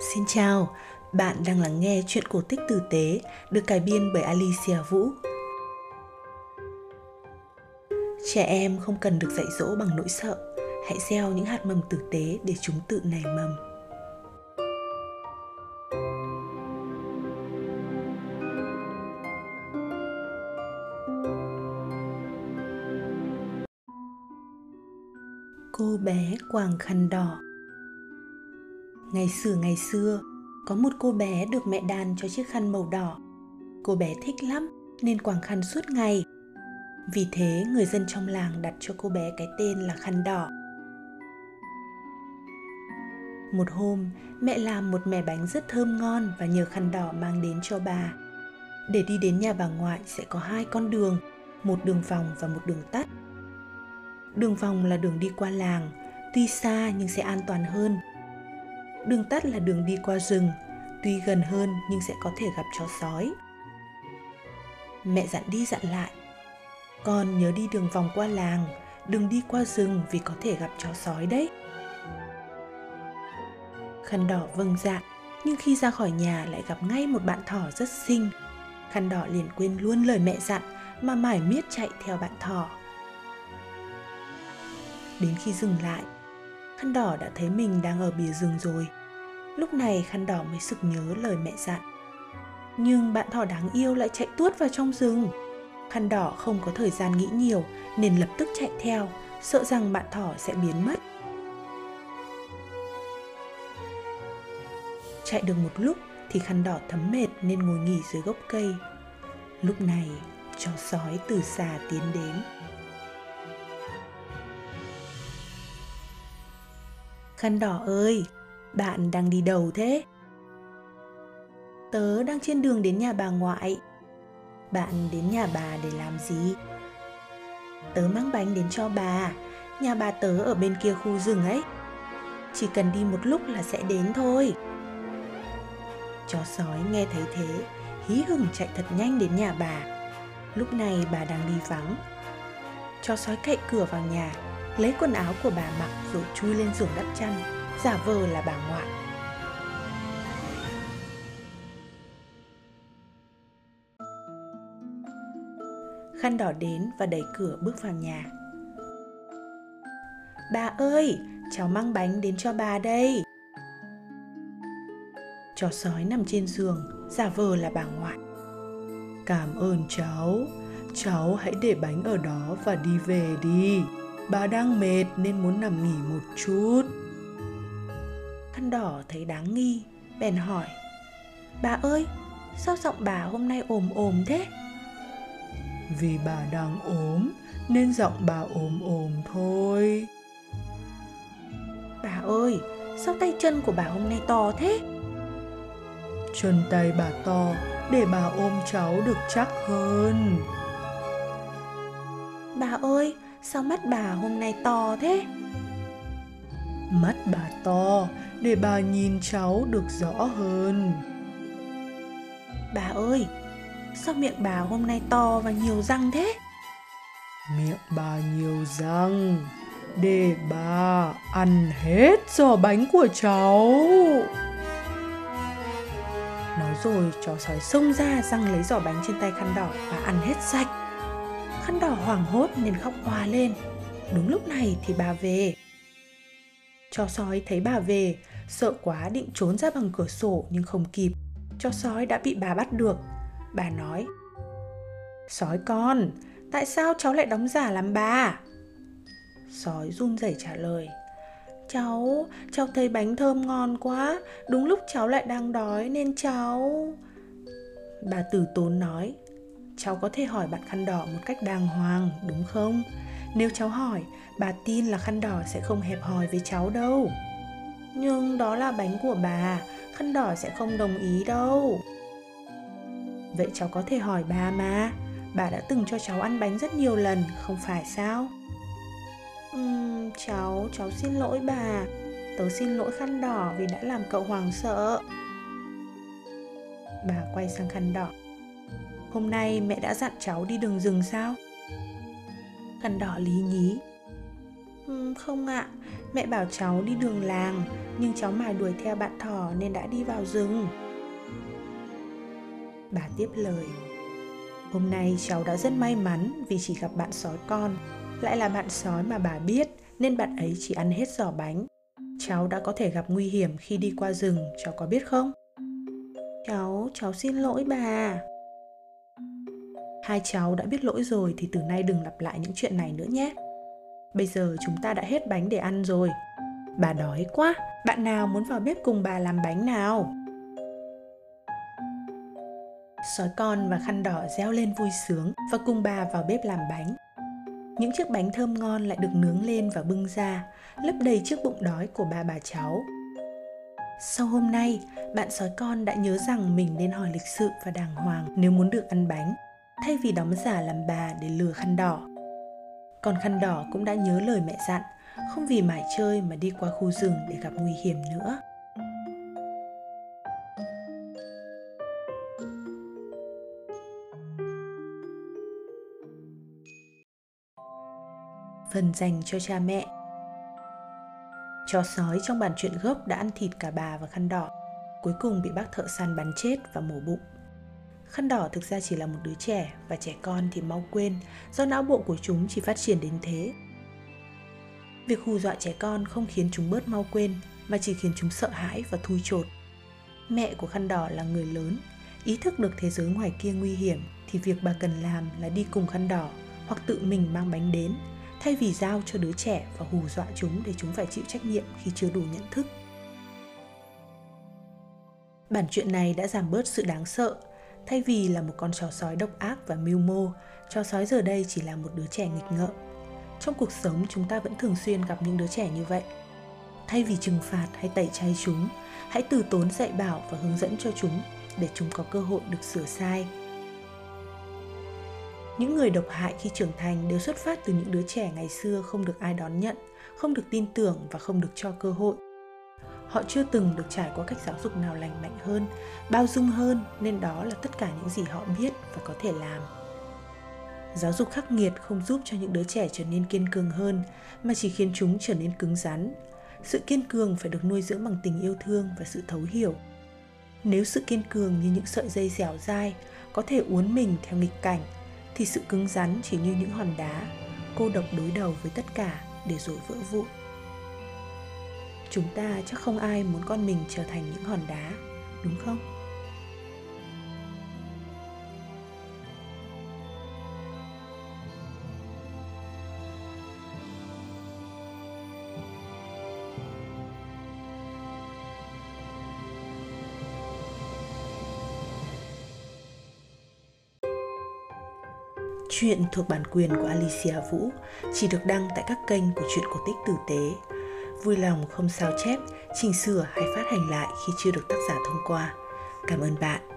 Xin chào, bạn đang lắng nghe chuyện cổ tích tử tế được cải biên bởi Alicia Vũ. Trẻ em không cần được dạy dỗ bằng nỗi sợ, hãy gieo những hạt mầm tử tế để chúng tự nảy mầm. Cô bé quàng khăn đỏ Ngày xưa ngày xưa, có một cô bé được mẹ đàn cho chiếc khăn màu đỏ. Cô bé thích lắm nên quàng khăn suốt ngày. Vì thế người dân trong làng đặt cho cô bé cái tên là khăn đỏ. Một hôm, mẹ làm một mẻ bánh rất thơm ngon và nhờ khăn đỏ mang đến cho bà. Để đi đến nhà bà ngoại sẽ có hai con đường, một đường vòng và một đường tắt. Đường vòng là đường đi qua làng, tuy xa nhưng sẽ an toàn hơn đường tắt là đường đi qua rừng, tuy gần hơn nhưng sẽ có thể gặp chó sói. Mẹ dặn đi dặn lại, con nhớ đi đường vòng qua làng đừng đi qua rừng vì có thể gặp chó sói đấy. Khăn đỏ vâng dạ nhưng khi ra khỏi nhà lại gặp ngay một bạn thỏ rất xinh. Khăn đỏ liền quên luôn lời mẹ dặn mà mải miết chạy theo bạn thỏ. Đến khi dừng lại khăn đỏ đã thấy mình đang ở bìa rừng rồi. Lúc này khăn đỏ mới sực nhớ lời mẹ dặn. Nhưng bạn thỏ đáng yêu lại chạy tuốt vào trong rừng khăn đỏ không có thời gian nghĩ nhiều, nên lập tức chạy theo, sợ rằng bạn thỏ sẽ biến mất. Chạy được một lúc thì khăn đỏ thấm mệt nên ngồi nghỉ dưới gốc cây. Lúc này, chó sói từ xa tiến đến. Khăn đỏ ơi, bạn đang đi đâu thế? Tớ đang trên đường đến nhà bà ngoại. Bạn đến nhà bà để làm gì? Tớ mang bánh đến cho bà. Nhà bà tớ ở bên kia khu rừng ấy. Chỉ cần đi một lúc là sẽ đến thôi. Chó sói nghe thấy thế, hí hửng chạy thật nhanh đến nhà bà. Lúc này bà đang đi vắng. Chó sói cậy cửa vào nhà lấy quần áo của bà mặc rồi chui lên giường đắp chăn. Giả vờ là bà ngoại. Khăn đỏ đến và đẩy cửa bước vào nhà. Bà ơi, cháu mang bánh đến cho bà đây. Chó sói nằm trên giường, giả vờ là bà ngoại. Cảm ơn cháu. Cháu hãy để bánh ở đó và đi về đi bà đang mệt nên muốn nằm nghỉ một chút. Khăn đỏ thấy đáng nghi, bèn hỏi. Bà ơi, sao giọng bà hôm nay ồm ồm thế? Vì bà đang ốm, nên giọng bà ồm ồm thôi. Bà ơi, sao tay chân của bà hôm nay to thế? Chân tay bà to, để bà ôm cháu được chắc hơn. Bà ơi sao mắt bà hôm nay to thế? Mắt bà to để bà nhìn cháu được rõ hơn. Bà ơi sao miệng bà hôm nay to và nhiều răng thế? Miệng bà nhiều răng để bà ăn hết giò bánh của cháu. Nói rồi chó sói xông ra răng lấy giỏ bánh trên tay khăn đỏ và ăn hết sạch khăn đỏ hoảng hốt nên khóc hoa lên. Đúng lúc này thì bà về. Chó sói thấy bà về, sợ quá định trốn ra bằng cửa sổ nhưng không kịp. Chó sói đã bị bà bắt được. Bà nói, sói con, tại sao cháu lại đóng giả làm bà? Sói run rẩy trả lời, cháu cháu thấy bánh thơm ngon quá, đúng lúc cháu lại đang đói nên cháu bà tử tốn nói cháu có thể hỏi bạn khăn đỏ một cách đàng hoàng đúng không? Nếu cháu hỏi bà tin là khăn đỏ sẽ không hẹp hòi với cháu đâu. Nhưng đó là bánh của bà khăn đỏ sẽ không đồng ý đâu. Vậy cháu có thể hỏi bà mà. Bà đã từng cho cháu ăn bánh rất nhiều lần không phải sao? Uhm, cháu cháu xin lỗi bà. Tớ xin lỗi khăn đỏ vì đã làm cậu hoàng sợ. Bà quay sang khăn đỏ hôm nay mẹ đã dặn cháu đi đường rừng sao khăn đỏ lý nhí ừ, không ạ, mẹ bảo cháu đi đường làng, nhưng cháu mải đuổi theo bạn thỏ nên đã đi vào rừng. Bà tiếp lời, hôm nay cháu đã rất may mắn vì chỉ gặp bạn sói con, lại là bạn sói mà bà biết nên bạn ấy chỉ ăn hết giỏ bánh. Cháu đã có thể gặp nguy hiểm khi đi qua rừng, cháu có biết không? Cháu, cháu xin lỗi bà. Hai cháu đã biết lỗi rồi thì từ nay đừng lặp lại những chuyện này nữa nhé. Bây giờ chúng ta đã hết bánh để ăn rồi. Bà đói quá, bạn nào muốn vào bếp cùng bà làm bánh nào? Sói con và khăn đỏ reo lên vui sướng và cùng bà vào bếp làm bánh. Những chiếc bánh thơm ngon lại được nướng lên và bưng ra, lấp đầy chiếc bụng đói của ba bà cháu. Sau hôm nay, bạn sói con đã nhớ rằng mình nên hỏi lịch sự và đàng hoàng nếu muốn được ăn bánh, thay vì đóng giả làm bà để lừa khăn đỏ. Còn khăn đỏ cũng đã nhớ lời mẹ dặn, không vì mải chơi mà đi qua khu rừng để gặp nguy hiểm nữa. Phần dành cho cha mẹ Chó sói trong bản truyện gốc đã ăn thịt cả bà và khăn đỏ, cuối cùng bị bác thợ săn bắn chết và mổ bụng. Khăn đỏ thực ra chỉ là một đứa trẻ và trẻ con thì mau quên do não bộ của chúng chỉ phát triển đến thế. Việc hù dọa trẻ con không khiến chúng bớt mau quên mà chỉ khiến chúng sợ hãi và thui chột. Mẹ của khăn đỏ là người lớn, ý thức được thế giới ngoài kia nguy hiểm thì việc bà cần làm là đi cùng khăn đỏ hoặc tự mình mang bánh đến thay vì giao cho đứa trẻ và hù dọa chúng để chúng phải chịu trách nhiệm khi chưa đủ nhận thức. Bản chuyện này đã giảm bớt sự đáng sợ Thay vì là một con chó sói độc ác và mưu mô, chó sói giờ đây chỉ là một đứa trẻ nghịch ngợm. Trong cuộc sống chúng ta vẫn thường xuyên gặp những đứa trẻ như vậy. Thay vì trừng phạt hay tẩy chay chúng, hãy từ tốn dạy bảo và hướng dẫn cho chúng để chúng có cơ hội được sửa sai. Những người độc hại khi trưởng thành đều xuất phát từ những đứa trẻ ngày xưa không được ai đón nhận, không được tin tưởng và không được cho cơ hội họ chưa từng được trải qua cách giáo dục nào lành mạnh hơn, bao dung hơn, nên đó là tất cả những gì họ biết và có thể làm. Giáo dục khắc nghiệt không giúp cho những đứa trẻ trở nên kiên cường hơn, mà chỉ khiến chúng trở nên cứng rắn. Sự kiên cường phải được nuôi dưỡng bằng tình yêu thương và sự thấu hiểu. Nếu sự kiên cường như những sợi dây dẻo dai có thể uốn mình theo nghịch cảnh, thì sự cứng rắn chỉ như những hòn đá, cô độc đối đầu với tất cả để rồi vỡ vụn chúng ta chắc không ai muốn con mình trở thành những hòn đá, đúng không? Chuyện thuộc bản quyền của Alicia Vũ chỉ được đăng tại các kênh của Chuyện cổ tích tử tế vui lòng không sao chép, chỉnh sửa hay phát hành lại khi chưa được tác giả thông qua. Cảm ơn bạn.